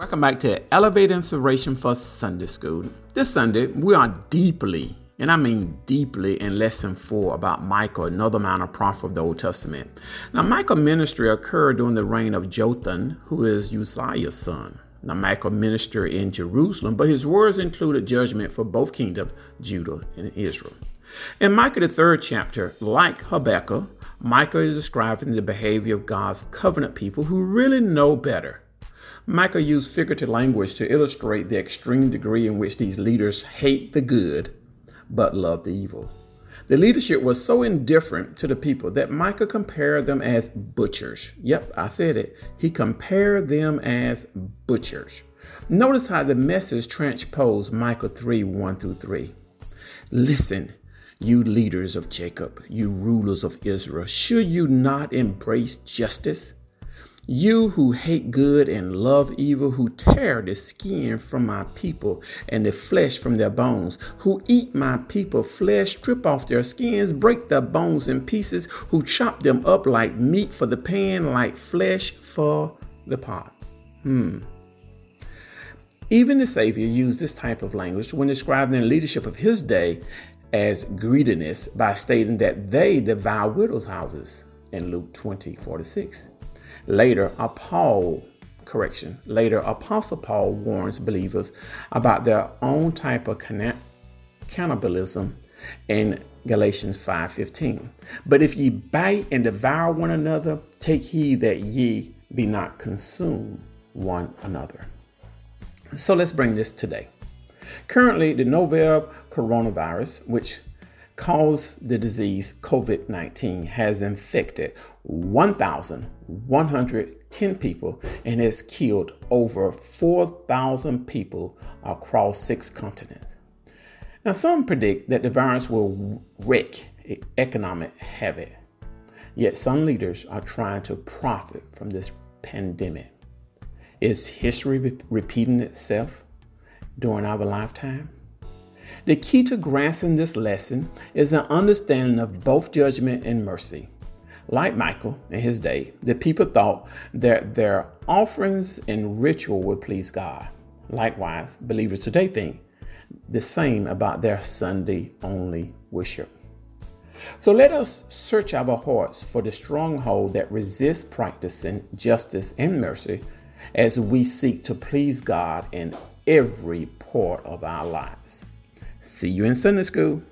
Welcome back to Elevate Inspiration for Sunday School. This Sunday, we are deeply, and I mean deeply, in lesson four about Micah, another minor prophet of the Old Testament. Now, Micah's ministry occurred during the reign of Jotham, who is Uzziah's son. Now, Micah ministered in Jerusalem, but his words included judgment for both kingdoms, Judah and Israel. In Micah, the third chapter, like Habakkuk, Micah is describing the behavior of God's covenant people who really know better. Micah used figurative language to illustrate the extreme degree in which these leaders hate the good but love the evil. The leadership was so indifferent to the people that Micah compared them as butchers. Yep, I said it. He compared them as butchers. Notice how the message transposed Micah 3 1 through 3. Listen, you leaders of Jacob, you rulers of Israel, should you not embrace justice? You who hate good and love evil, who tear the skin from my people and the flesh from their bones, who eat my people flesh, strip off their skins, break their bones in pieces, who chop them up like meat for the pan, like flesh for the pot. Hmm. Even the Savior used this type of language when describing the leadership of his day as greediness by stating that they devour widows' houses in Luke 20 46. Later, correction. Later, Apostle Paul warns believers about their own type of cannibalism in Galatians 5:15. But if ye bite and devour one another, take heed that ye be not consumed one another. So let's bring this today. Currently, the novel coronavirus, which caused the disease COVID 19 has infected 1,110 people and has killed over 4,000 people across six continents. Now, some predict that the virus will wreak economic havoc, yet some leaders are trying to profit from this pandemic. Is history repeating itself during our lifetime? The key to grasping this lesson is an understanding of both judgment and mercy. Like Micah in his day, the people thought that their offerings and ritual would please God. Likewise, believers today think the same about their Sunday only worship. So let us search our hearts for the stronghold that resists practicing justice and mercy as we seek to please God in every part of our lives. See you in Sunday school.